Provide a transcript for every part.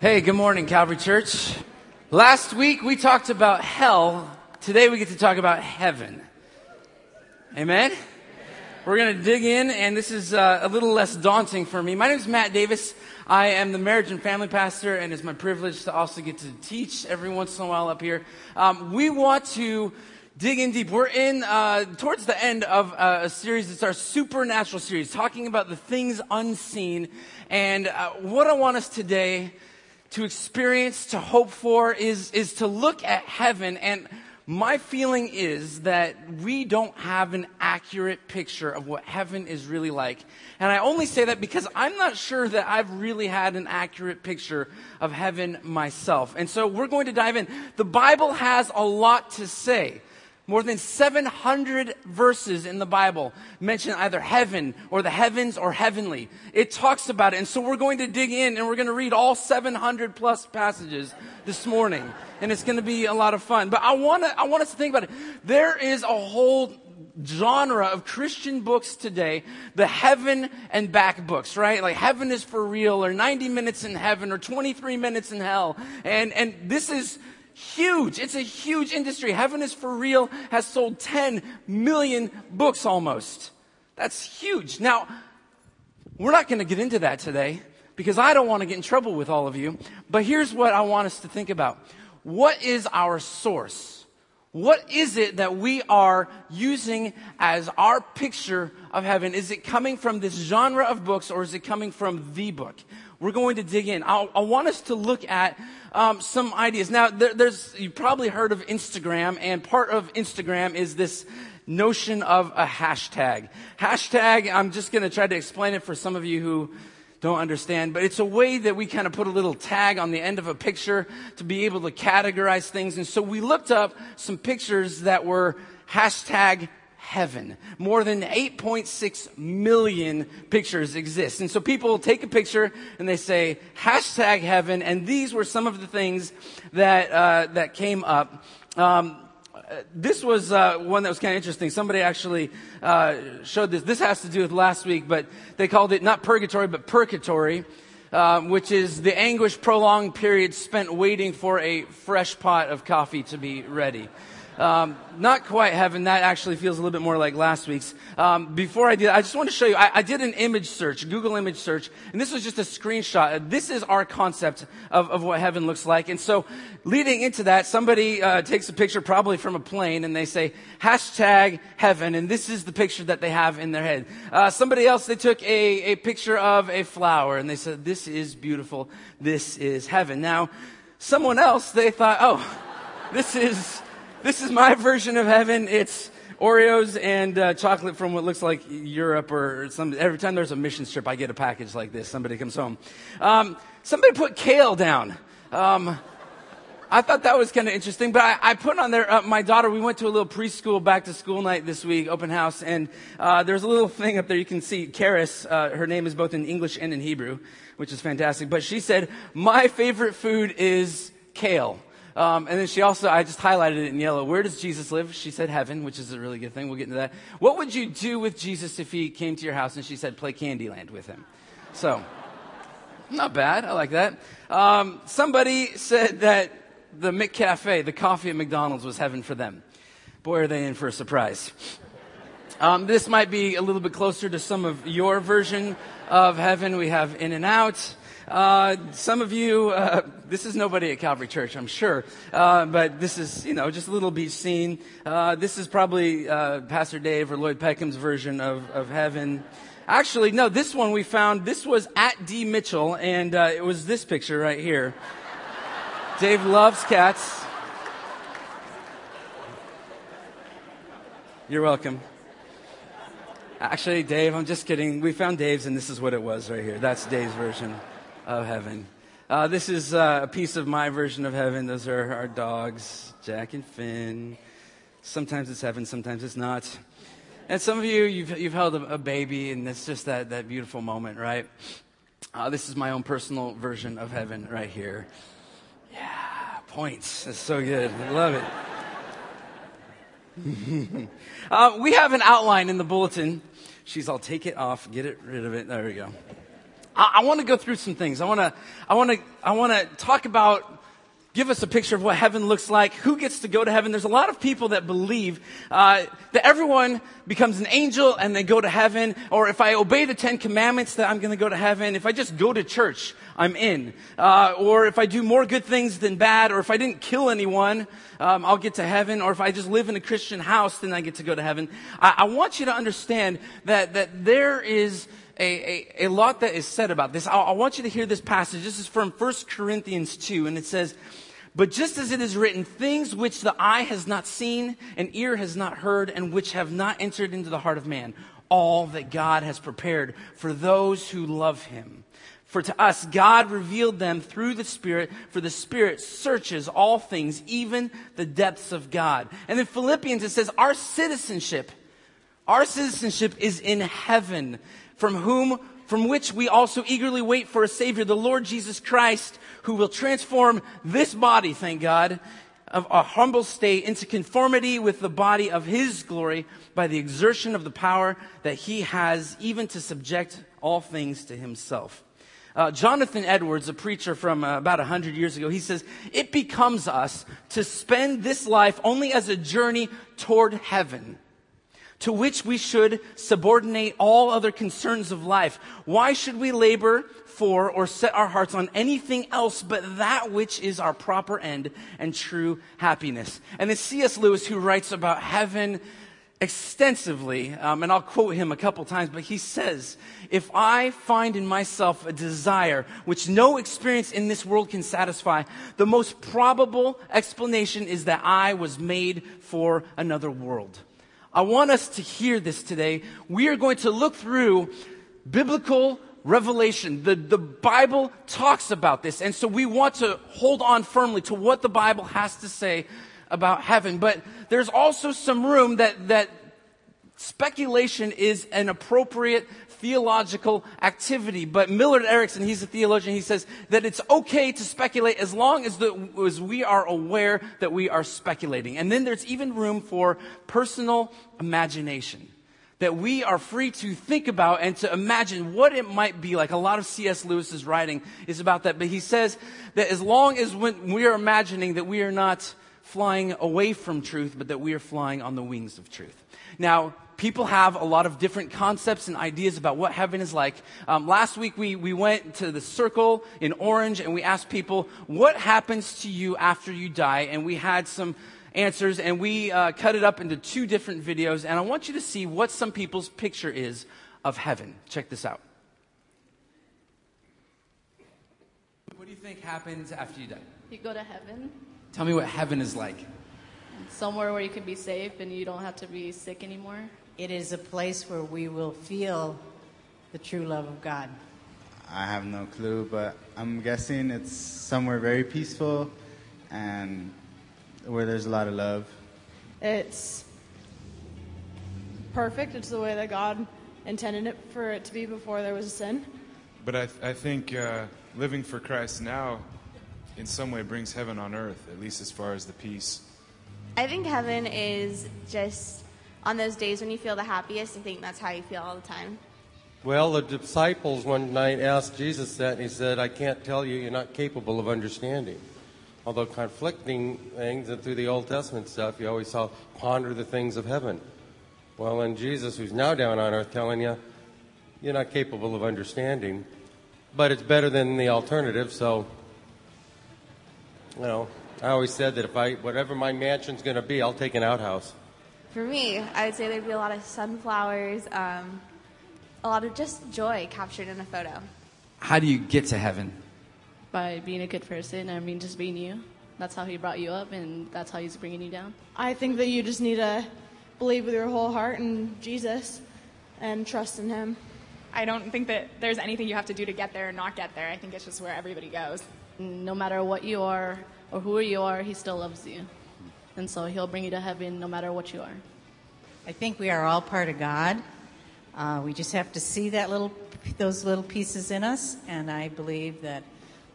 Hey, good morning, Calvary Church. Last week we talked about hell. Today we get to talk about heaven. Amen? We're going to dig in, and this is uh, a little less daunting for me. My name is Matt Davis. I am the marriage and family pastor, and it's my privilege to also get to teach every once in a while up here. Um, we want to dig in deep. We're in uh, towards the end of uh, a series. It's our supernatural series, talking about the things unseen. And uh, what I want us today to experience, to hope for, is, is to look at heaven. And my feeling is that we don't have an accurate picture of what heaven is really like. And I only say that because I'm not sure that I've really had an accurate picture of heaven myself. And so we're going to dive in. The Bible has a lot to say. More than 700 verses in the Bible mention either heaven or the heavens or heavenly. It talks about it. And so we're going to dig in and we're going to read all 700 plus passages this morning. And it's going to be a lot of fun. But I want to, I want us to think about it. There is a whole genre of Christian books today, the heaven and back books, right? Like heaven is for real or 90 minutes in heaven or 23 minutes in hell. And, and this is, huge. It's a huge industry. Heaven is for real has sold 10 million books almost. That's huge. Now, we're not going to get into that today because I don't want to get in trouble with all of you. But here's what I want us to think about. What is our source? What is it that we are using as our picture of heaven? Is it coming from this genre of books or is it coming from the book? We're going to dig in. I'll, i want us to look at um, some ideas. Now, there, there's you probably heard of Instagram, and part of Instagram is this notion of a hashtag. Hashtag. I'm just going to try to explain it for some of you who don't understand, but it's a way that we kind of put a little tag on the end of a picture to be able to categorize things. And so we looked up some pictures that were hashtag heaven. More than 8.6 million pictures exist. And so people take a picture and they say hashtag heaven. And these were some of the things that, uh, that came up. Um, this was uh, one that was kind of interesting. Somebody actually uh, showed this. This has to do with last week, but they called it not purgatory, but purgatory, uh, which is the anguish prolonged period spent waiting for a fresh pot of coffee to be ready. Um, not quite heaven. That actually feels a little bit more like last week's. Um, before I did, I just want to show you. I, I, did an image search, Google image search, and this was just a screenshot. This is our concept of, of what heaven looks like. And so, leading into that, somebody uh, takes a picture, probably from a plane, and they say hashtag heaven, and this is the picture that they have in their head. Uh, somebody else, they took a, a picture of a flower, and they said, "This is beautiful. This is heaven." Now, someone else, they thought, "Oh, this is." This is my version of heaven. It's Oreos and uh, chocolate from what looks like Europe or some. Every time there's a mission trip, I get a package like this. Somebody comes home. Um, somebody put kale down. Um, I thought that was kind of interesting, but I, I put on there, uh, my daughter, we went to a little preschool back to school night this week, open house, and uh, there's a little thing up there you can see. Karis, uh, her name is both in English and in Hebrew, which is fantastic. But she said, my favorite food is kale. Um, and then she also, I just highlighted it in yellow. Where does Jesus live? She said heaven, which is a really good thing. We'll get into that. What would you do with Jesus if he came to your house? And she said, play Candyland with him. So, not bad. I like that. Um, somebody said that the McCafe, the coffee at McDonald's, was heaven for them. Boy, are they in for a surprise. Um, this might be a little bit closer to some of your version of heaven. We have In-N-Out. Uh, some of you, uh, this is nobody at Calvary Church, I'm sure, uh, but this is, you know, just a little beach scene. Uh, this is probably uh, Pastor Dave or Lloyd Peckham's version of, of heaven. Actually, no, this one we found, this was at D. Mitchell, and it was this picture right here. Dave loves cats. You're welcome. Actually, Dave, I'm just kidding. We found Dave's, and this is what it was right here. That's Dave's version of heaven. Uh, this is uh, a piece of my version of heaven. Those are our dogs, Jack and Finn. Sometimes it's heaven, sometimes it's not. And some of you, you've, you've held a, a baby, and it's just that, that beautiful moment, right? Uh, this is my own personal version of heaven right here. Yeah, points. That's so good. I love it. uh, we have an outline in the bulletin. She's, I'll take it off, get it rid of it. There we go. I, I want to go through some things. I want to, I want to, I want to talk about give us a picture of what heaven looks like. Who gets to go to heaven? There's a lot of people that believe uh, that everyone becomes an angel and they go to heaven. Or if I obey the Ten Commandments, that I'm going to go to heaven. If I just go to church, I'm in. Uh, or if I do more good things than bad, or if I didn't kill anyone, um, I'll get to heaven. Or if I just live in a Christian house, then I get to go to heaven. I, I want you to understand that that there is. A, a, a, lot that is said about this. I, I want you to hear this passage. This is from 1 Corinthians 2, and it says, but just as it is written, things which the eye has not seen and ear has not heard and which have not entered into the heart of man, all that God has prepared for those who love him. For to us, God revealed them through the Spirit, for the Spirit searches all things, even the depths of God. And in Philippians, it says, our citizenship, our citizenship is in heaven, from whom from which we also eagerly wait for a Savior, the Lord Jesus Christ, who will transform this body, thank God, of a humble state into conformity with the body of His glory by the exertion of the power that He has, even to subject all things to Himself. Uh, Jonathan Edwards, a preacher from uh, about 100 years ago, he says, It becomes us to spend this life only as a journey toward heaven to which we should subordinate all other concerns of life. Why should we labor for or set our hearts on anything else but that which is our proper end and true happiness? And it's C.S. Lewis who writes about heaven extensively, um, and I'll quote him a couple times, but he says, If I find in myself a desire which no experience in this world can satisfy, the most probable explanation is that I was made for another world. I want us to hear this today. We are going to look through biblical revelation. The, the Bible talks about this. And so we want to hold on firmly to what the Bible has to say about heaven. But there's also some room that, that speculation is an appropriate theological activity. But Millard Erickson, he's a theologian, he says that it's okay to speculate as long as, the, as we are aware that we are speculating. And then there's even room for personal imagination. That we are free to think about and to imagine what it might be like. A lot of C.S. Lewis's writing is about that. But he says that as long as when we are imagining that we are not flying away from truth, but that we are flying on the wings of truth. Now, people have a lot of different concepts and ideas about what heaven is like. Um, last week we, we went to the circle in Orange and we asked people, what happens to you after you die? And we had some answers and we uh, cut it up into two different videos. And I want you to see what some people's picture is of heaven. Check this out. What do you think happens after you die? You go to heaven. Tell me what heaven is like. Somewhere where you can be safe and you don't have to be sick anymore. It is a place where we will feel the true love of God. I have no clue, but I'm guessing it's somewhere very peaceful and where there's a lot of love. It's perfect. It's the way that God intended it for it to be before there was a sin. But I, th- I think uh, living for Christ now, in some way, brings heaven on earth, at least as far as the peace. I think heaven is just on those days when you feel the happiest, I think that's how you feel all the time. Well, the disciples one night asked Jesus that, and he said, I can't tell you, you're not capable of understanding. Although conflicting things, and through the Old Testament stuff, you always saw ponder the things of heaven. Well, and Jesus, who's now down on earth, telling you, you're not capable of understanding. But it's better than the alternative, so, you know, I always said that if I, whatever my mansion's going to be, I'll take an outhouse. For me, I would say there'd be a lot of sunflowers, um, a lot of just joy captured in a photo. How do you get to heaven? By being a good person. I mean, just being you. That's how he brought you up, and that's how he's bringing you down. I think that you just need to believe with your whole heart in Jesus and trust in Him. I don't think that there's anything you have to do to get there or not get there. I think it's just where everybody goes. No matter what you are or who you are, he still loves you. And so he'll bring you to heaven no matter what you are. I think we are all part of God. Uh, we just have to see that little, those little pieces in us, and I believe that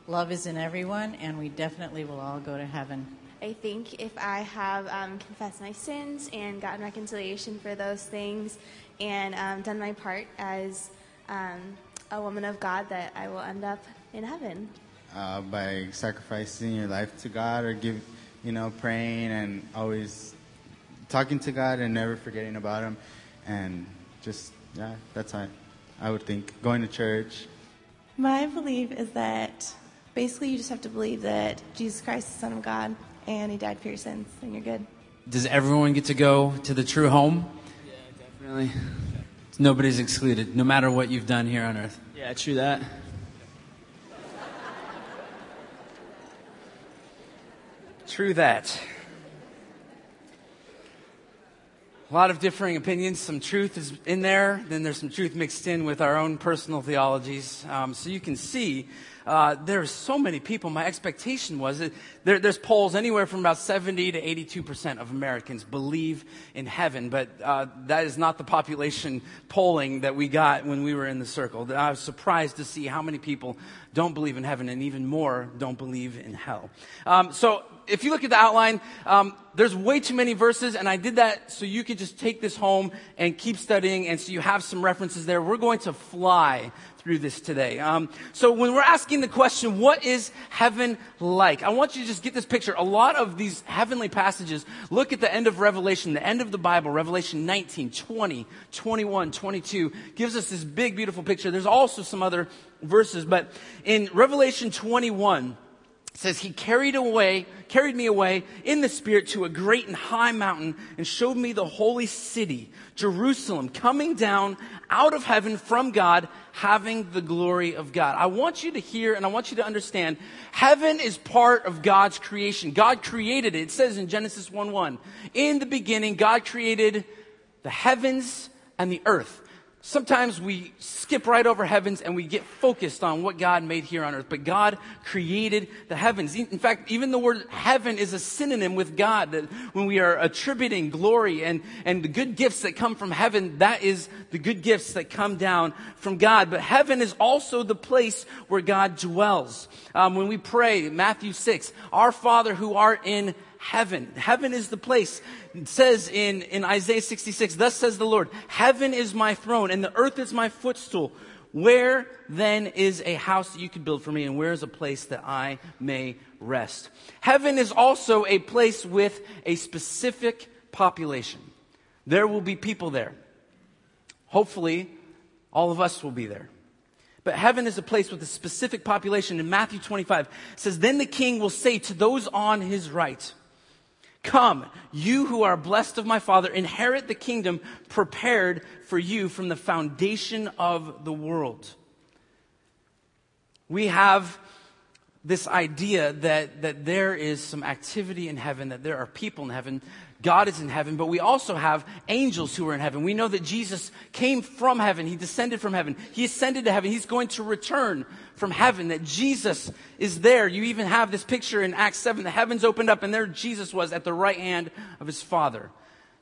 love is in everyone, and we definitely will all go to heaven. I think if I have um, confessed my sins and gotten reconciliation for those things and um, done my part as um, a woman of God that I will end up in heaven. Uh, by sacrificing your life to God or give, you know, praying and always talking to God and never forgetting about Him. And just, yeah, that's how I would think. Going to church. My belief is that basically you just have to believe that Jesus Christ is the Son of God and He died for your sins, and you're good. Does everyone get to go to the true home? Yeah, definitely. Nobody's excluded, no matter what you've done here on earth. Yeah, true that. True that. A lot of differing opinions. Some truth is in there. Then there's some truth mixed in with our own personal theologies. Um, so you can see uh, there's so many people. My expectation was that there, there's polls anywhere from about 70 to 82 percent of Americans believe in heaven, but uh, that is not the population polling that we got when we were in the circle. I was surprised to see how many people don't believe in heaven, and even more don't believe in hell. Um, so if you look at the outline, um, there's way too many verses, and I did that so you could just take this home and keep studying, and so you have some references there. We're going to fly through this today. Um, so when we're asking the question, what is heaven like? I want you to just get this picture. A lot of these heavenly passages look at the end of Revelation, the end of the Bible, Revelation 19, 20, 21, 22, gives us this big, beautiful picture. There's also some other verses, but in Revelation 21, says he carried away carried me away in the spirit to a great and high mountain and showed me the holy city jerusalem coming down out of heaven from god having the glory of god. I want you to hear and i want you to understand heaven is part of god's creation. God created it. It says in genesis 1 1 in the beginning god created the heavens and the earth Sometimes we skip right over heavens and we get focused on what God made here on earth. But God created the heavens. In fact, even the word heaven is a synonym with God. That when we are attributing glory and, and the good gifts that come from heaven, that is the good gifts that come down from God. But heaven is also the place where God dwells. Um, when we pray, Matthew 6, Our Father who art in heaven. Heaven is the place. It says in, in Isaiah 66, Thus says the Lord, Heaven is my throne and the earth is my footstool. Where then is a house that you could build for me, and where is a place that I may rest? Heaven is also a place with a specific population. There will be people there. Hopefully, all of us will be there. But heaven is a place with a specific population. In Matthew 25, says, Then the king will say to those on his right, Come, you who are blessed of my Father, inherit the kingdom prepared for you from the foundation of the world. We have this idea that, that there is some activity in heaven, that there are people in heaven God is in heaven, but we also have angels who are in heaven. We know that Jesus came from heaven. He descended from heaven. He ascended to heaven. He's going to return from heaven, that Jesus is there. You even have this picture in Acts 7. The heavens opened up and there Jesus was at the right hand of his Father.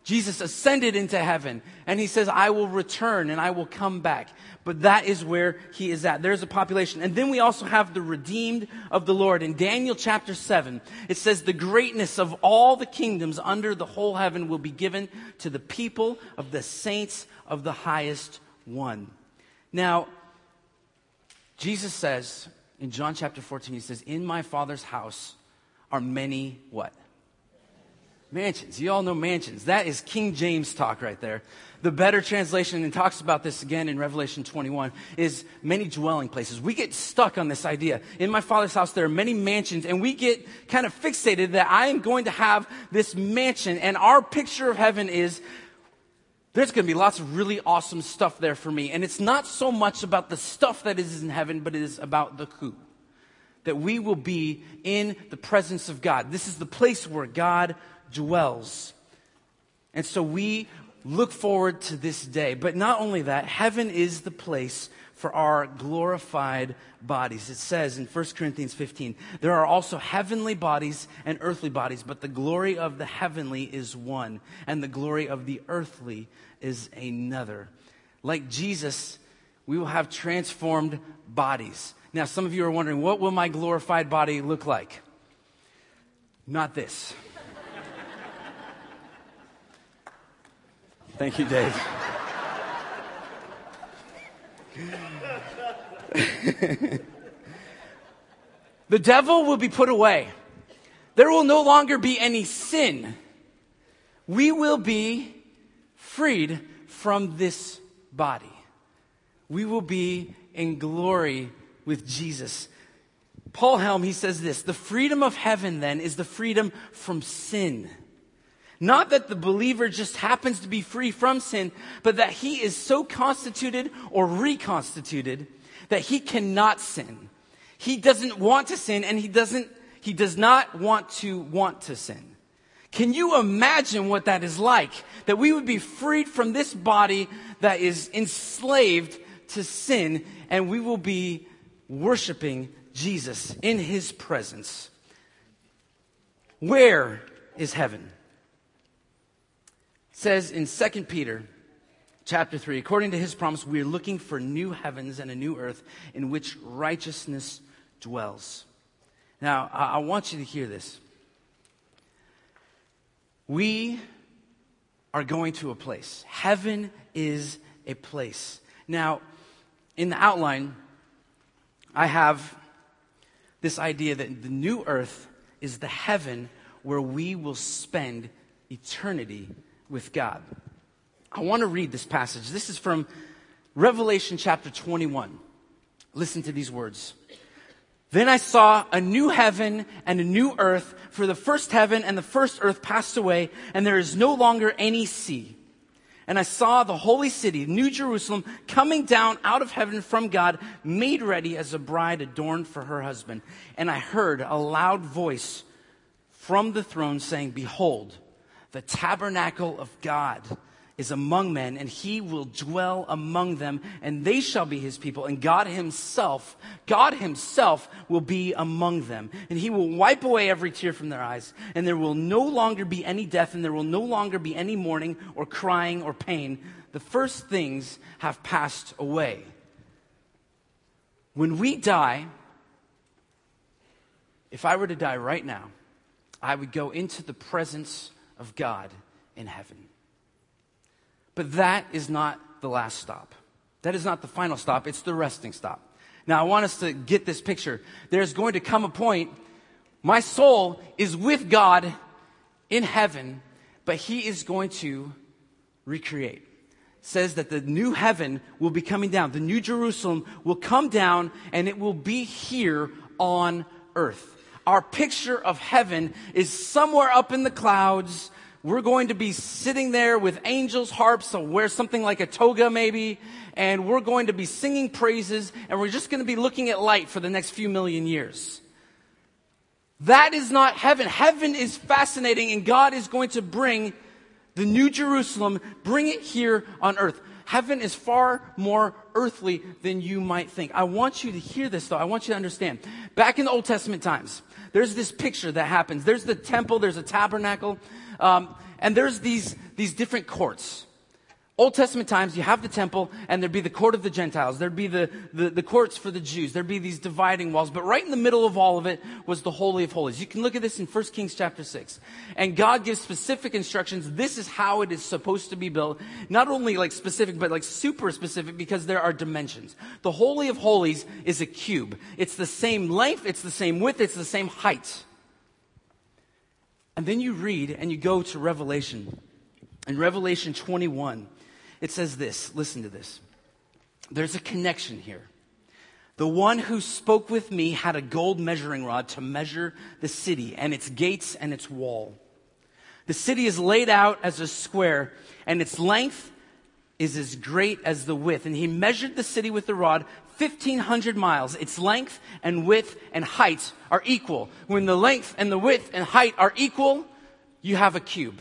Jesus ascended into heaven and he says, I will return and I will come back. But that is where he is at. There's a population. And then we also have the redeemed of the Lord. In Daniel chapter 7, it says, The greatness of all the kingdoms under the whole heaven will be given to the people of the saints of the highest one. Now, Jesus says in John chapter 14, he says, In my Father's house are many what? Mansions. You all know mansions. That is King James talk right there. The better translation, and talks about this again in Revelation 21, is many dwelling places. We get stuck on this idea. In my father's house, there are many mansions, and we get kind of fixated that I am going to have this mansion, and our picture of heaven is there's going to be lots of really awesome stuff there for me. And it's not so much about the stuff that is in heaven, but it is about the who. That we will be in the presence of God. This is the place where God dwells. And so we look forward to this day. But not only that, heaven is the place for our glorified bodies. It says in 1 Corinthians 15, there are also heavenly bodies and earthly bodies, but the glory of the heavenly is one, and the glory of the earthly is another. Like Jesus, we will have transformed bodies. Now, some of you are wondering, what will my glorified body look like? Not this. Thank you, Dave. the devil will be put away. There will no longer be any sin. We will be freed from this body. We will be in glory with Jesus. Paul Helm, he says this the freedom of heaven then is the freedom from sin. Not that the believer just happens to be free from sin, but that he is so constituted or reconstituted that he cannot sin. He doesn't want to sin and he doesn't, he does not want to want to sin. Can you imagine what that is like? That we would be freed from this body that is enslaved to sin and we will be worshiping Jesus in his presence. Where is heaven? Says in 2 Peter chapter 3, according to his promise, we are looking for new heavens and a new earth in which righteousness dwells. Now, I, I want you to hear this. We are going to a place. Heaven is a place. Now, in the outline, I have this idea that the new earth is the heaven where we will spend eternity with God. I want to read this passage. This is from Revelation chapter 21. Listen to these words. Then I saw a new heaven and a new earth, for the first heaven and the first earth passed away, and there is no longer any sea. And I saw the holy city, New Jerusalem, coming down out of heaven from God, made ready as a bride adorned for her husband. And I heard a loud voice from the throne saying, Behold, the tabernacle of God is among men, and he will dwell among them, and they shall be his people, and God himself, God himself will be among them, and he will wipe away every tear from their eyes, and there will no longer be any death, and there will no longer be any mourning, or crying, or pain. The first things have passed away. When we die, if I were to die right now, I would go into the presence of God in heaven. But that is not the last stop. That is not the final stop, it's the resting stop. Now, I want us to get this picture. There's going to come a point, my soul is with God in heaven, but He is going to recreate. Says that the new heaven will be coming down. The new Jerusalem will come down and it will be here on earth. Our picture of heaven is somewhere up in the clouds we're going to be sitting there with angels' harps, so wear something like a toga maybe, and we're going to be singing praises, and we're just going to be looking at light for the next few million years. That is not heaven. Heaven is fascinating, and God is going to bring the new Jerusalem, bring it here on earth. Heaven is far more earthly than you might think. I want you to hear this though. I want you to understand. Back in the Old Testament times, there's this picture that happens. There's the temple, there's a tabernacle, um, and there's these, these different courts. Old Testament times, you have the temple, and there'd be the court of the Gentiles. There'd be the, the, the, courts for the Jews. There'd be these dividing walls. But right in the middle of all of it was the Holy of Holies. You can look at this in 1 Kings chapter 6. And God gives specific instructions. This is how it is supposed to be built. Not only like specific, but like super specific because there are dimensions. The Holy of Holies is a cube. It's the same length, it's the same width, it's the same height. And then you read and you go to Revelation. In Revelation 21, it says this listen to this. There's a connection here. The one who spoke with me had a gold measuring rod to measure the city and its gates and its wall. The city is laid out as a square, and its length is as great as the width. And he measured the city with the rod 1,500 miles. Its length and width and height are equal. When the length and the width and height are equal, you have a cube.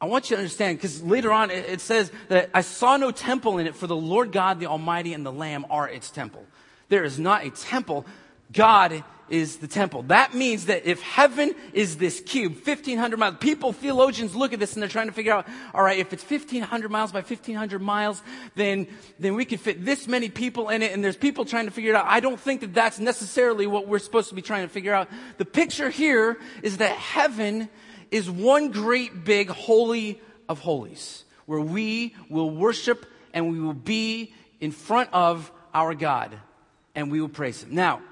I want you to understand because later on it says that I saw no temple in it for the Lord God, the Almighty, and the Lamb are its temple. There is not a temple. God is the temple. That means that if heaven is this cube, 1500 miles, people, theologians look at this and they're trying to figure out, all right, if it's 1500 miles by 1500 miles, then, then we could fit this many people in it. And there's people trying to figure it out. I don't think that that's necessarily what we're supposed to be trying to figure out. The picture here is that heaven is one great big holy of holies where we will worship and we will be in front of our God and we will praise him. Now,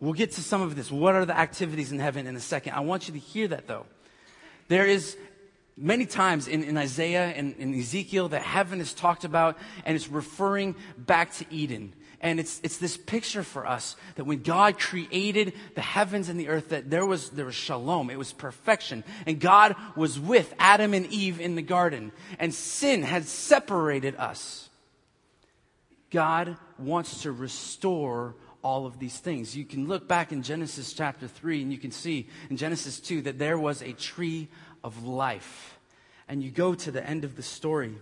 we'll get to some of this. What are the activities in heaven in a second? I want you to hear that though. There is many times in, in Isaiah and in Ezekiel that heaven is talked about and it's referring back to Eden. And it's, it's this picture for us that when God created the heavens and the earth, that there was, there was shalom. It was perfection. And God was with Adam and Eve in the garden. And sin had separated us. God wants to restore all of these things. You can look back in Genesis chapter 3 and you can see in Genesis 2 that there was a tree of life. And you go to the end of the story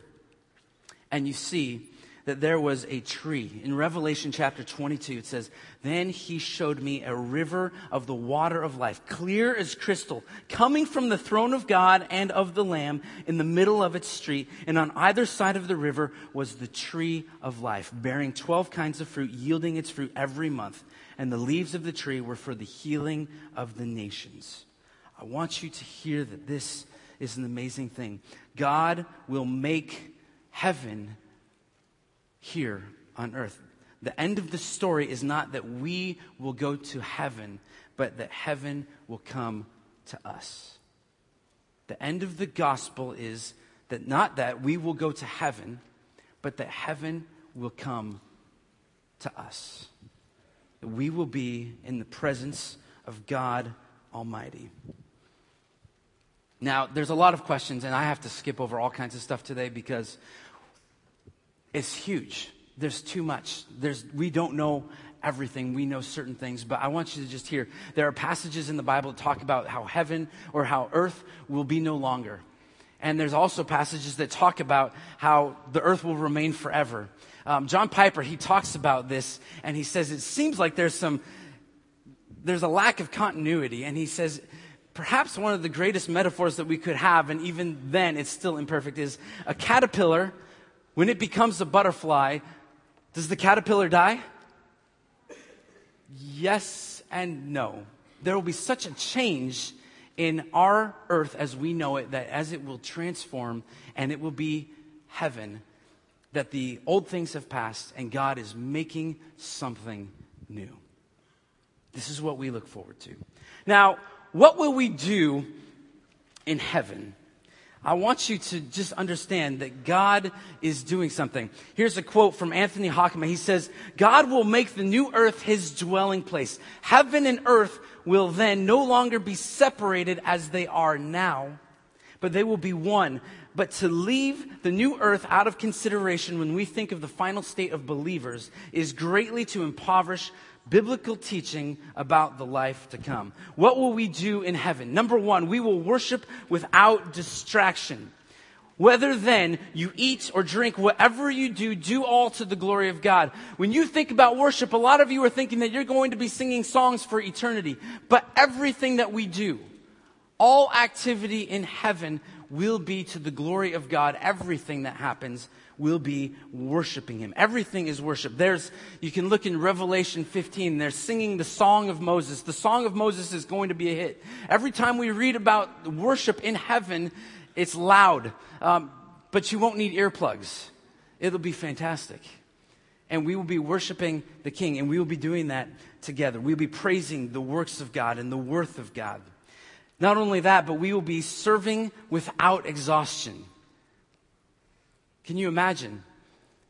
and you see that there was a tree. In Revelation chapter 22, it says, Then he showed me a river of the water of life, clear as crystal, coming from the throne of God and of the Lamb in the middle of its street. And on either side of the river was the tree of life, bearing 12 kinds of fruit, yielding its fruit every month. And the leaves of the tree were for the healing of the nations. I want you to hear that this is an amazing thing. God will make heaven here on earth. The end of the story is not that we will go to heaven, but that heaven will come to us. The end of the gospel is that not that we will go to heaven, but that heaven will come to us. That we will be in the presence of God Almighty. Now, there's a lot of questions, and I have to skip over all kinds of stuff today because it's huge. There's too much. There's, we don't know everything. We know certain things, but I want you to just hear there are passages in the Bible that talk about how heaven or how earth will be no longer. And there's also passages that talk about how the earth will remain forever. Um, John Piper, he talks about this and he says it seems like there's some, there's a lack of continuity. And he says, perhaps one of the greatest metaphors that we could have, and even then it's still imperfect, is a caterpillar when it becomes a butterfly, does the caterpillar die? Yes and no. There will be such a change in our earth as we know it that as it will transform and it will be heaven, that the old things have passed and God is making something new. This is what we look forward to. Now, what will we do in heaven? I want you to just understand that God is doing something. Here's a quote from Anthony Hoekema. He says, God will make the new earth his dwelling place. Heaven and earth will then no longer be separated as they are now, but they will be one. But to leave the new earth out of consideration when we think of the final state of believers is greatly to impoverish biblical teaching about the life to come. What will we do in heaven? Number one, we will worship without distraction. Whether then you eat or drink, whatever you do, do all to the glory of God. When you think about worship, a lot of you are thinking that you're going to be singing songs for eternity. But everything that we do, all activity in heaven will be to the glory of God. Everything that happens will be worshiping him. Everything is worship. There's, you can look in Revelation 15, they're singing the Song of Moses. The Song of Moses is going to be a hit. Every time we read about worship in heaven, it's loud. Um, but you won't need earplugs. It'll be fantastic. And we will be worshiping the King, and we will be doing that together. We'll be praising the works of God and the worth of God. Not only that, but we will be serving without exhaustion. Can you imagine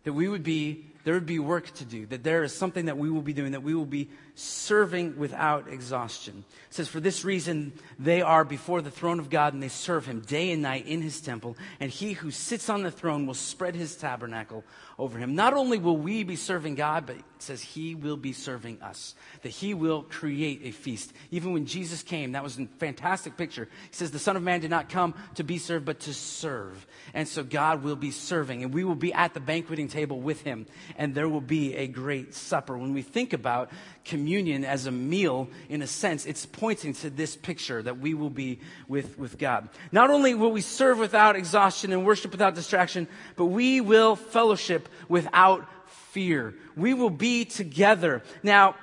that we would be, there would be work to do, that there is something that we will be doing, that we will be serving without exhaustion. It says, For this reason, they are before the throne of God and they serve him day and night in his temple. And he who sits on the throne will spread his tabernacle over him. Not only will we be serving God, but it says he will be serving us, that he will create a feast. Even when Jesus came, that was a fantastic picture. He says, The Son of Man did not come to be served, but to serve. And so God will be serving, and we will be at the banqueting table with him, and there will be a great supper. When we think about communion as a meal, in a sense, it's pointing to this picture that we will be with, with God. Not only will we serve without exhaustion and worship without distraction, but we will fellowship without fear. We will be together. Now,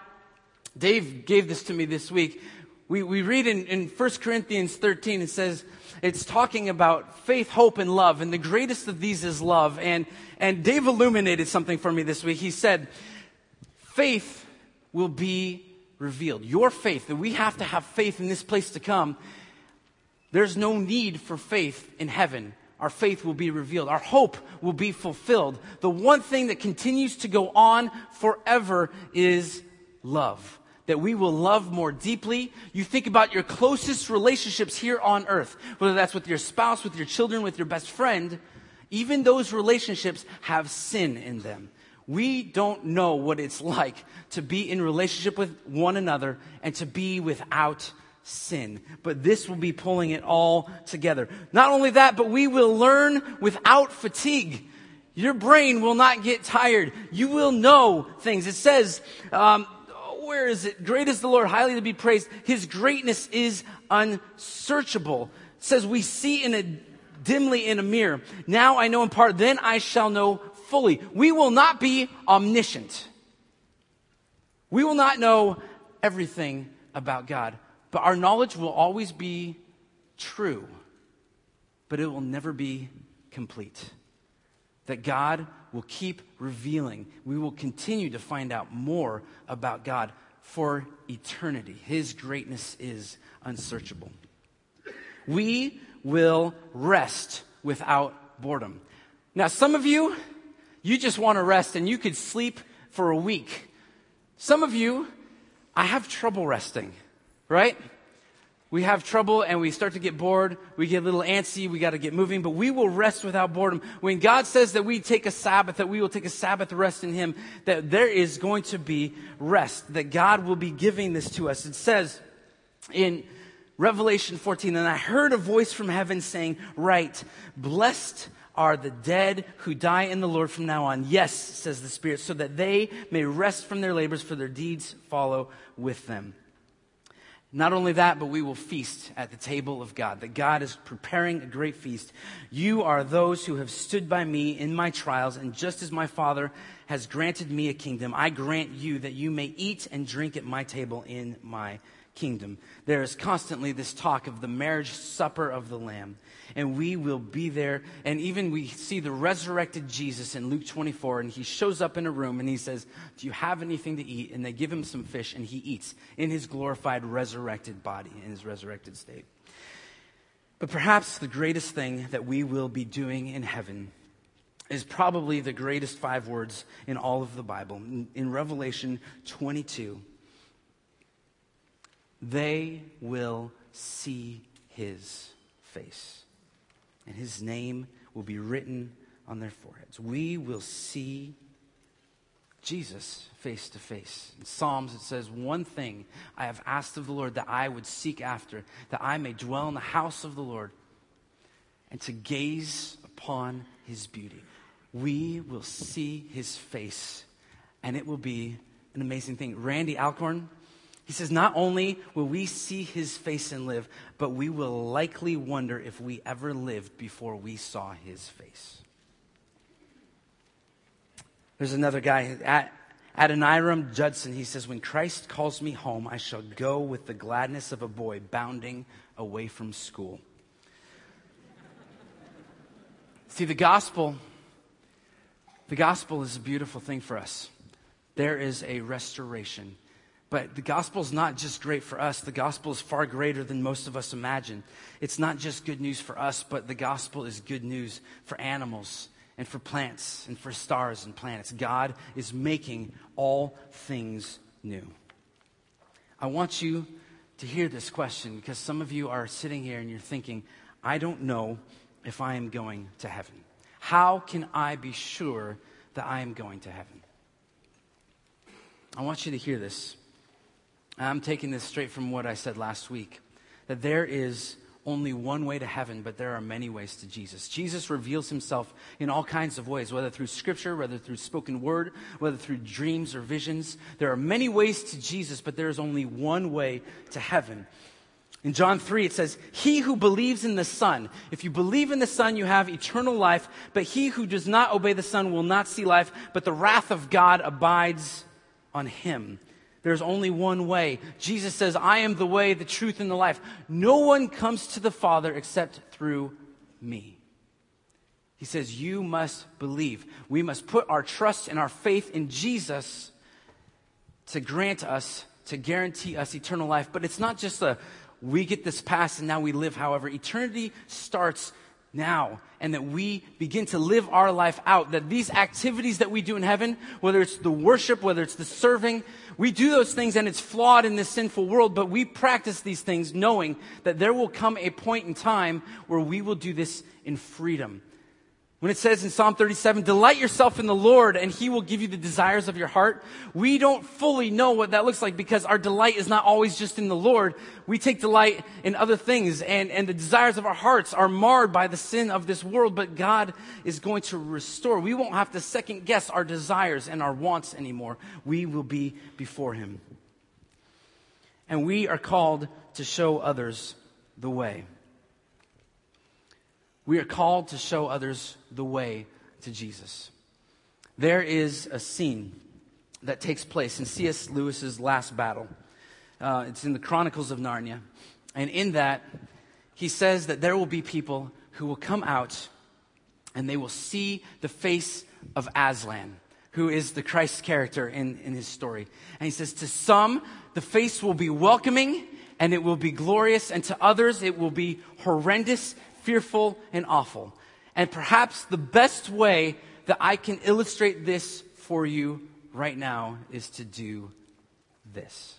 Dave gave this to me this week. We, we read in, in 1 Corinthians 13, it says, it's talking about faith, hope, and love, and the greatest of these is love. And, and Dave illuminated something for me this week. He said, faith will be revealed. Your faith, that we have to have faith in this place to come. There's no need for faith in heaven. Our faith will be revealed. Our hope will be fulfilled. The one thing that continues to go on forever is love that we will love more deeply. You think about your closest relationships here on earth, whether that's with your spouse, with your children, with your best friend, even those relationships have sin in them. We don't know what it's like to be in relationship with one another and to be without sin. But this will be pulling it all together. Not only that, but we will learn without fatigue. Your brain will not get tired. You will know things. It says, um, where is it? Great is the Lord, highly to be praised. His greatness is unsearchable. It says we see in a dimly in a mirror. Now I know in part, then I shall know fully. We will not be omniscient. We will not know everything about God, but our knowledge will always be true, but it will never be complete. That God will keep revealing. We will continue to find out more about God for eternity. His greatness is unsearchable. We will rest without boredom. Now, some of you, you just want to rest and you could sleep for a week. Some of you, I have trouble resting, right? We have trouble and we start to get bored. We get a little antsy. We got to get moving, but we will rest without boredom. When God says that we take a Sabbath, that we will take a Sabbath rest in Him, that there is going to be rest, that God will be giving this to us. It says in Revelation 14, and I heard a voice from heaven saying, Write, blessed are the dead who die in the Lord from now on. Yes, says the Spirit, so that they may rest from their labors, for their deeds follow with them. Not only that, but we will feast at the table of God, that God is preparing a great feast. You are those who have stood by me in my trials, and just as my Father has granted me a kingdom, I grant you that you may eat and drink at my table in my kingdom. There is constantly this talk of the marriage supper of the Lamb. And we will be there. And even we see the resurrected Jesus in Luke 24, and he shows up in a room and he says, Do you have anything to eat? And they give him some fish, and he eats in his glorified, resurrected body, in his resurrected state. But perhaps the greatest thing that we will be doing in heaven is probably the greatest five words in all of the Bible. In, Revelation 22, they will see his face, and his name will be written on their foreheads. We will see Jesus face to face. In Psalms, it says, One thing I have asked of the Lord that I would seek after, that I may dwell in the house of the Lord and to gaze upon his beauty. We will see his face, and it will be an amazing thing. Randy Alcorn, he says, not only will we see his face and live, but we will likely wonder if we ever lived before we saw his face. There's another guy, Adoniram Judson, he says, When Christ calls me home, I shall go with the gladness of a boy bounding away from school. See, the gospel, the gospel is a beautiful thing for us. There is a restoration but the gospel is not just great for us, the gospel is far greater than most of us imagine. It's not just good news for us, but the gospel is good news for animals and for plants and for stars and planets. God is making all things new. I want you to hear this question because some of you are sitting here and you're thinking, I don't know if I am going to heaven. How can I be sure that I am going to heaven? I want you to hear this. I'm taking this straight from what I said last week that there is only one way to heaven, but there are many ways to Jesus. Jesus reveals himself in all kinds of ways, whether through scripture, whether through spoken word, whether through dreams or visions. There are many ways to Jesus, but there is only one way to heaven. In John 3, it says, He who believes in the Son, if you believe in the Son, you have eternal life, but he who does not obey the Son will not see life, but the wrath of God abides on him. There's only one way. Jesus says, I am the way, the truth, and the life. No one comes to the Father except through me. He says, You must believe. We must put our trust and our faith in Jesus to grant us, to guarantee us eternal life. But it's not just a we get this past and now we live however. Eternity starts now and that we begin to live our life out. That these activities that we do in heaven, whether it's the worship, whether it's the serving, we do those things and it's flawed in this sinful world, but we practice these things knowing that there will come a point in time where we will do this in freedom. When it says in Psalm 37, delight yourself in the Lord and he will give you the desires of your heart, we don't fully know what that looks like because our delight is not always just in the Lord. We take delight in other things and, and the desires of our hearts are marred by the sin of this world, but God is going to restore. We won't have to second guess our desires and our wants anymore. We will be before him. And we are called to show others the way. We are called to show others the way to Jesus. There is a scene that takes place in C.S. Lewis's last battle. Uh, it's in the Chronicles of Narnia. And in that, he says that there will be people who will come out and they will see the face of Aslan, who is the Christ character in, in his story. And he says, To some, the face will be welcoming and it will be glorious, and to others, it will be horrendous fearful, and awful. And perhaps the best way that I can illustrate this for you right now is to do this.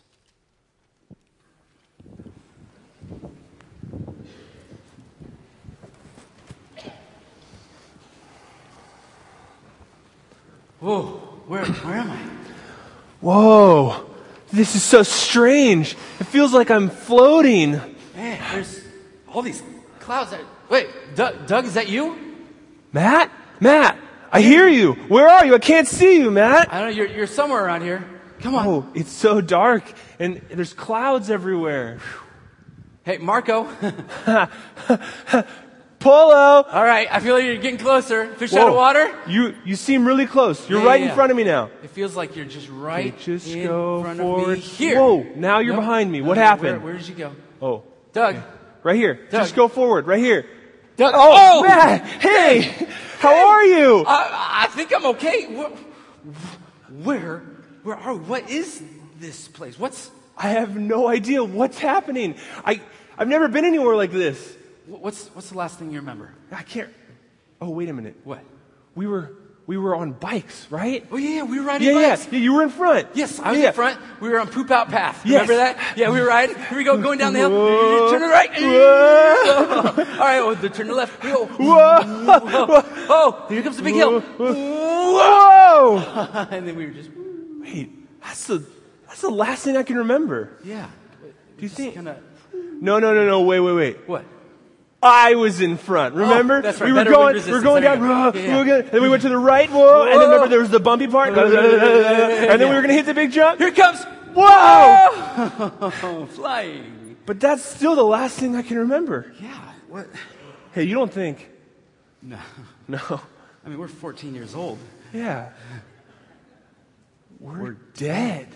Whoa, where, where am I? Whoa, this is so strange. It feels like I'm floating. Man, there's all these clouds. That, wait, Doug, Doug, is that you? Matt? Matt, I hear you. Where are you? I can't see you, Matt. I don't know. You're, you're somewhere around here. Come on. Oh, it's so dark and there's clouds everywhere. Hey, Marco. Polo. All right, I feel like you're getting closer. Fish Whoa. out of water. You you seem really close. You're Yeah, right yeah, in front of me now. It feels like you're just right You just in go front forward. of me here. Whoa, now you're Nope. behind me. What Uh, happened? Where, where did you go? Oh, Doug. right here. Doug. Just go forward. Right here. Doug. Oh, oh Matt. Hey, how are you? I, I think I'm okay. Where, where, where are we? What is this place? What's, I have no idea what's happening. I I've never been anywhere like this. what's, what's the last thing you remember? I can't. Oh, wait a minute. What? We were we were on bikes, right? Oh yeah, we were riding Yeah, yeah, bikes. yeah. You were in front. Yes, I was yeah. in front. We were on Poop Out Path. Yes. Remember that? Yeah, we were riding. Here we go, going down the hill. Whoa. Turn to the right. Whoa. All right, oh, turn to the left. We go. Whoa! Oh, here comes the big hill. Whoa! and then we were just. Wait, that's the that's the last thing I can remember. Yeah. Do you think? Kinda, No, no, no, no. Wait, wait, wait. what? I was in front. Oh, remember? Oh, that's right. We were Better going. We were going down. go. whoa, Yeah, we were gonna- then we went to the right. Whoa! And then remember there was the bumpy part. and then we were gonna hit the big jump. Here it comes. Whoa! Oh, flying. But that's still the last thing I can remember. Yeah. What? Hey, you don't think? No. No. I mean, we're 14 years old. Yeah. We're, dead.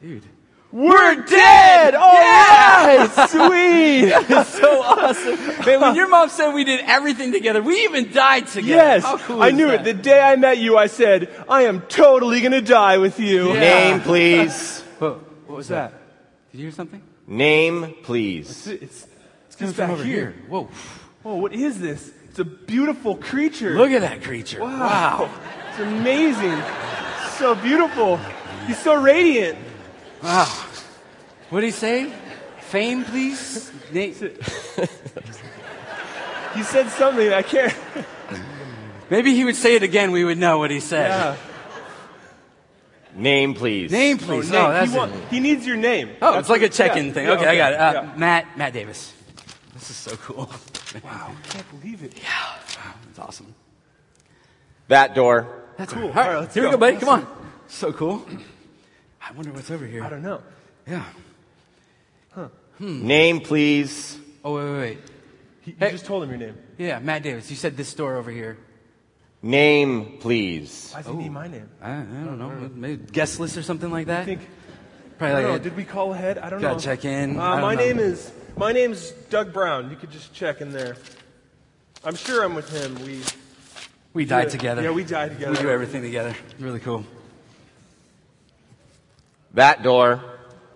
Dude. We're dead! All oh, right! Sweet! That's so awesome. Man, when your mom said we did everything together, we even died together. Yes, How cool I is knew that? it. The day I met you, I said, I am totally gonna die with you. Yeah. Name, please. Whoa, what was that? Did you hear something? Name, please. It's, it's, it's Coming back from over here. Whoa. Oh, what is this? It's a beautiful creature. Look at that creature. Wow. Wow. It's amazing. So beautiful. He's so radiant. Wow. What did he say? Fame, please? Na- He said something I can't. Maybe he would say it again, we would know what he said. Yeah. Name, please. Name, Oh, please. name. Oh, that's he, want- it. he needs your name. Oh, That's it's like a check-in yeah. thing. Yeah, okay, I got it. Uh, yeah. Matt, Matt Davis. This is so cool. Wow, I can't believe it. Yeah. That's awesome. That door. That's cool. All All right, right, let's here we go. go, buddy. Let's Come on. So cool. I wonder what's over here. I don't know. Yeah. Huh. Name, please. Oh, wait, wait, wait. He, Hey. You just told him your name. Yeah, Matt Davis. You said this door over here. Name, please. Why does he need my name? I, I don't know. Maybe guest list or something like that. I think- Probably I don't like know. a- Did we call ahead? I don't know. Gotta check in. Uh, I don't my know. name is my name's Doug Brown. You could just check in there. I'm sure I'm with him. We we died together. yeah, we died together. We do everything together. Really cool. That door.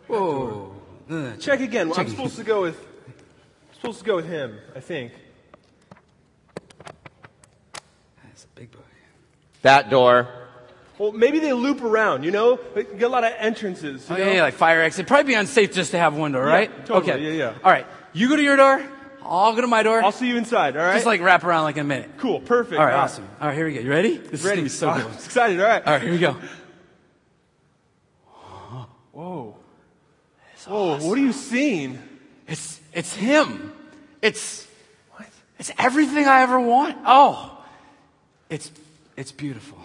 Whoa. Ugh. check again. Check I'm supposed to go with I'm supposed to go with him. I think. That's a big book. That door. Well, maybe they loop around. You know, Like, you get a lot of entrances. you Oh, yeah, know? yeah, like fire exit. Probably be unsafe just to have one door, right? totally. Okay. Yeah, yeah. All right. You go to your door. I'll go to my door. I'll see you inside. All right. Just like wrap around like in a minute. cool. Perfect. All right, awesome. All right, here we go. You ready? This Ready? is gonna be so cool. excited. All right. All right, here we go. Whoa. Whoa. What are you seeing? It's it's him. It's what? it's everything I ever want. Oh, it's it's beautiful.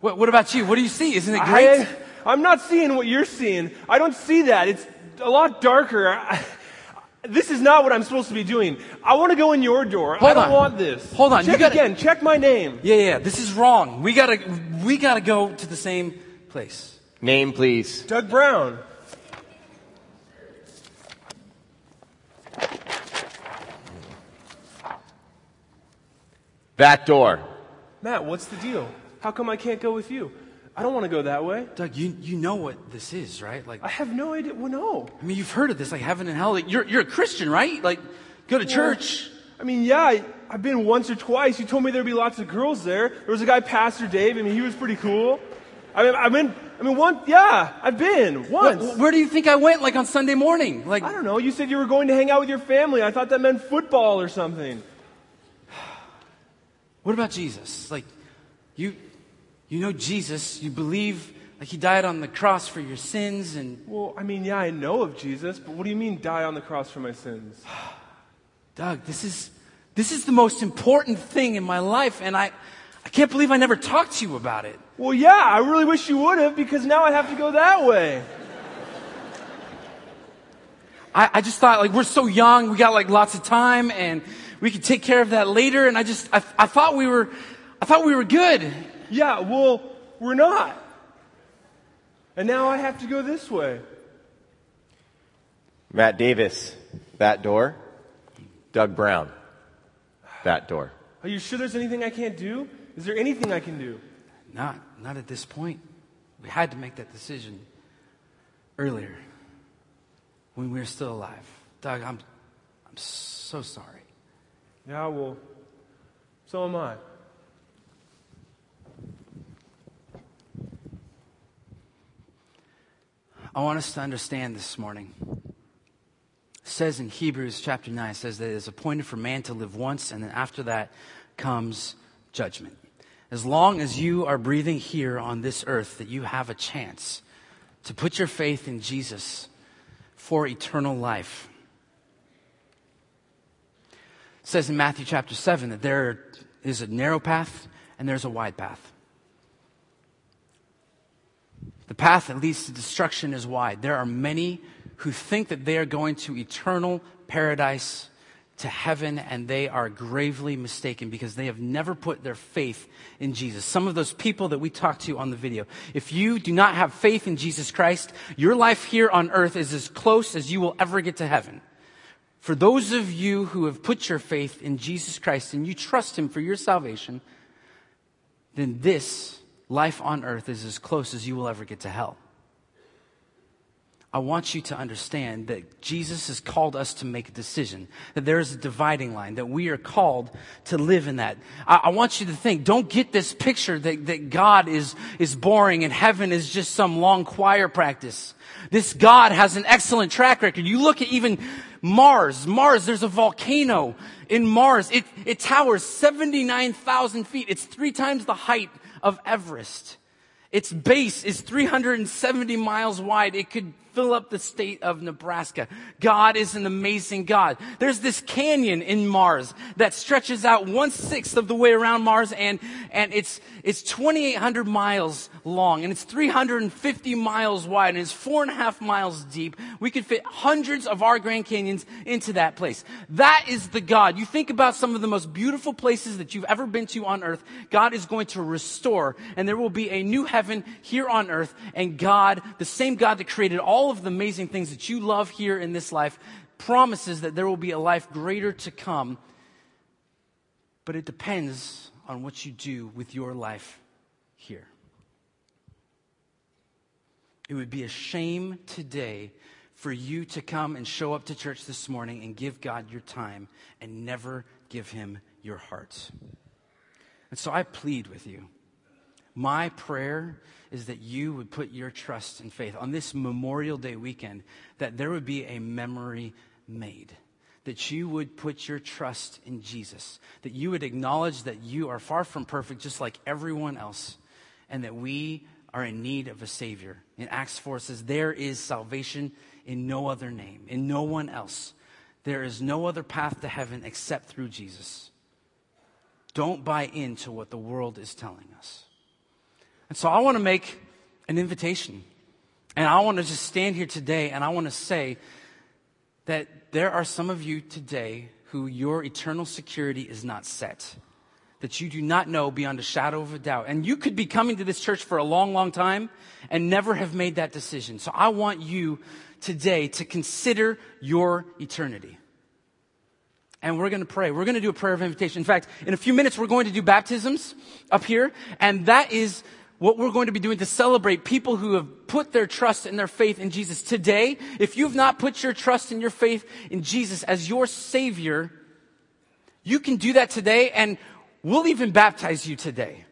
What what about you? What do you see? Isn't it great? I, I'm not seeing what you're seeing. I don't see that. It's a lot darker. I, this is not what I'm supposed to be doing. I want to go in your door. Hold I don't on. want this. Hold on. Check You gotta- again. Check my name. yeah, yeah. This is wrong. We gotta we gotta go to the same place. Name, please. Doug Brown. That door. Matt, what's the deal? How come I can't go with you? I don't want to go that way. Doug, you you know what this is, right? Like I have no idea. Well, no. I mean, you've heard of this, like heaven and hell. Like, you're you're a Christian, right? Like, go to church. I mean, yeah, I, I've been once or twice. You told me there'd be lots of girls there. There was a guy, Pastor Dave. I mean, he was pretty cool. I mean, I mean, I mean, one, yeah, I've been once. Wh- Where do you think I went? Like on Sunday morning? Like I don't know. You said you were going to hang out with your family. I thought that meant football or something. What about Jesus? Like, you, you know Jesus. You believe like he died on the cross for your sins, and Well, I mean, yeah, I know of Jesus, but what do you mean die on the cross for my sins? Doug, this is this is the most important thing in my life, and I, I can't believe I never talked to you about it. Well, yeah, I really wish you would have because now I have to go that way. I, I just thought like we're so young, we got like lots of time, and we could take care of that later. And I just I, I thought we were, I thought we were good. Yeah, well, we're not. And now I have to go this way. Matt Davis. That door. Doug Brown. That door. Are you sure there's anything I can't do? Is there anything I can do? Not not at this point. We had to make that decision earlier when we were still alive. Doug, I'm I'm so sorry. Yeah, well, so am I. I want us to understand this morning. It says in Hebrews chapter 9, it says that it is appointed for man to live once, and then after that comes judgment. As long as you are breathing here on this earth, that you have a chance to put your faith in Jesus for eternal life. Says in Matthew chapter 7 that there is a narrow path and there's a wide path. The path that leads to destruction is wide. There are many who think that they are going to eternal paradise, to heaven, and they are gravely mistaken because they have never put their faith in Jesus. Some of those people that we talked to on the video, if you do not have faith in Jesus Christ, your life here on earth is as close as you will ever get to heaven. For those of you who have put your faith in Jesus Christ and you trust Him for your salvation, then this life on earth is as close as you will ever get to hell. I want you to understand that Jesus has called us to make a decision, that there is a dividing line, that we are called to live in that. I, I want you to think, don't get this picture that, that God is, is boring and heaven is just some long choir practice. This God has an excellent track record. You look at even Mars. Mars, there's a volcano in Mars. It, it towers 79,000 feet. It's three times the height of Everest. Its base is 370 miles wide. It could fill up the state of Nebraska. God is an amazing God. There's this canyon in Mars that stretches out one sixth of the way around Mars and, and it's, it's 2,800 miles long and it's 350 miles wide and it's four and a half miles deep. We could fit hundreds of our Grand Canyons into that place. That is the God. You think about some of the most beautiful places that you've ever been to on earth. God is going to restore and there will be a new heaven here on earth and God, the same God that created all of the amazing things that you love here in this life, promises that there will be a life greater to come. But it depends on what you do with your life here. It would be a shame today for you to come and show up to church this morning and give God your time and never give him your heart. And so I plead with you. My prayer is that you would put your trust and faith on this Memorial Day weekend, that there would be a memory made. That you would put your trust in Jesus. That you would acknowledge that you are far from perfect, just like everyone else. And that we are in need of a Savior. In Acts 4 says, There is salvation in no other name, in no one else. There is no other path to heaven except through Jesus. Don't buy into what the world is telling us. And so I want to make an invitation. And I want to just stand here today and I want to say that there are some of you today who your eternal security is not set. That you do not know beyond a shadow of a doubt. And you could be coming to this church for a long, long time and never have made that decision. So I want you today to consider your eternity. And we're going to pray. We're going to do a prayer of invitation. In fact, in a few minutes, we're going to do baptisms up here. And that is what we're going to be doing to celebrate people who have put their trust and their faith in Jesus. Today, if you've not put your trust and your faith in Jesus as your Savior, you can do that today and we'll even baptize you today.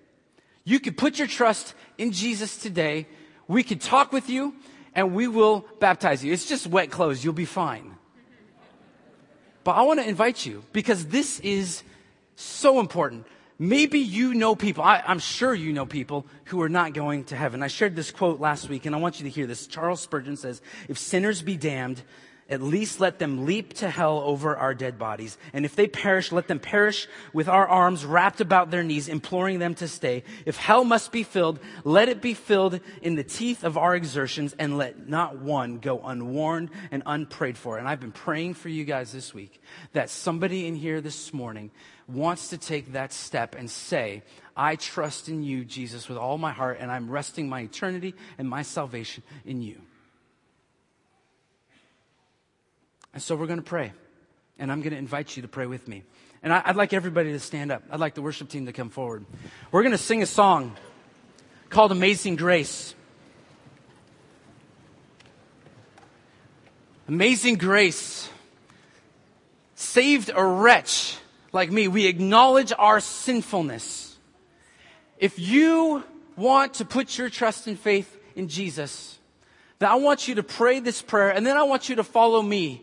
You can put your trust in Jesus today. We can talk with you and we will baptize you. It's just wet clothes. You'll be fine. But I want to invite you because this is so important. Maybe you know people, I, am sure you know people who are not going to heaven. I shared this quote last week and I want you to hear this. Charles Spurgeon says, if sinners be damned, at least let them leap to hell over our dead bodies. And if they perish, let them perish with our arms wrapped about their knees, imploring them to stay. If hell must be filled, let it be filled in the teeth of our exertions, and let not one go unwarned and unprayed for. And I've been praying for you guys this week that somebody in here this morning wants to take that step and say, I trust in you, Jesus, with all my heart, and I'm resting my eternity and my salvation in you. And so we're going to pray. And I'm going to invite you to pray with me. And I, would like everybody to stand up. I'd like the worship team to come forward. We're going to sing a song called Amazing Grace. Amazing grace saved a wretch like me. We acknowledge our sinfulness. If you want to put your trust and faith in Jesus, then I want you to pray this prayer and then I want you to follow me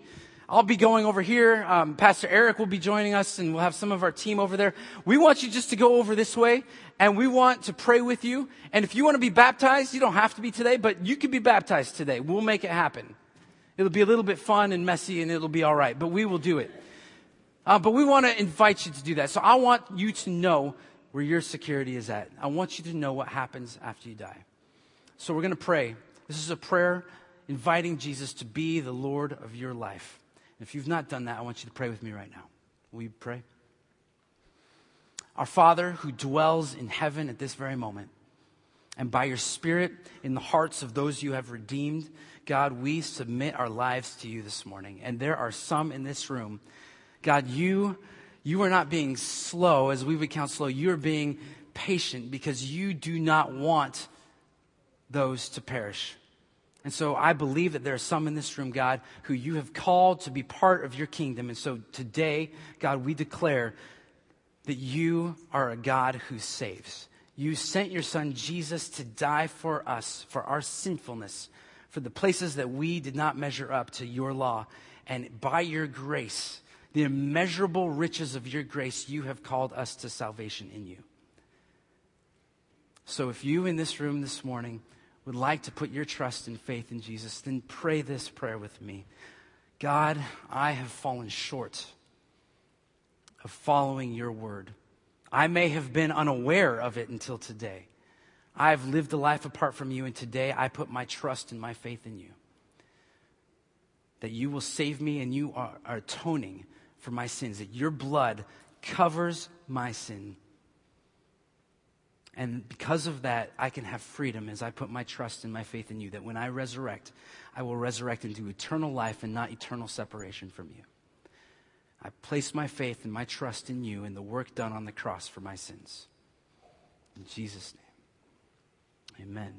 I'll be going over here. Um, Pastor Eric will be joining us, and we'll have some of our team over there. We want you just to go over this way, and we want to pray with you. And if you want to be baptized, you don't have to be today, but you can be baptized today. We'll make it happen. It'll be a little bit fun and messy, and it'll be all right, but we will do it. Uh, but we want to invite you to do that. So I want you to know where your security is at. I want you to know what happens after you die. So we're going to pray. This is a prayer inviting Jesus to be the Lord of your life. If you've not done that, I want you to pray with me right now. Will you pray? Our Father who dwells in heaven at this very moment, and by your Spirit in the hearts of those you have redeemed, God, we submit our lives to you this morning. And there are some in this room. God, you, you are not being slow as we would count slow. You are being patient because you do not want those to perish. And so I believe that there are some in this room, God, who you have called to be part of your kingdom. And so today, God, we declare that you are a God who saves. You sent your son Jesus to die for us, for our sinfulness, for the places that we did not measure up to your law. And by your grace, the immeasurable riches of your grace, you have called us to salvation in you. So if you in this room this morning would like to put your trust and faith in Jesus, then pray this prayer with me. God, I have fallen short of following your word. I may have been unaware of it until today. I've lived a life apart from you, and today I put my trust and my faith in you. That you will save me and you are, are atoning for my sins, that your blood covers my sin. And because of that, I can have freedom as I put my trust and my faith in you, that when I resurrect, I will resurrect into eternal life and not eternal separation from you. I place my faith and my trust in you and the work done on the cross for my sins. In Jesus' name, amen.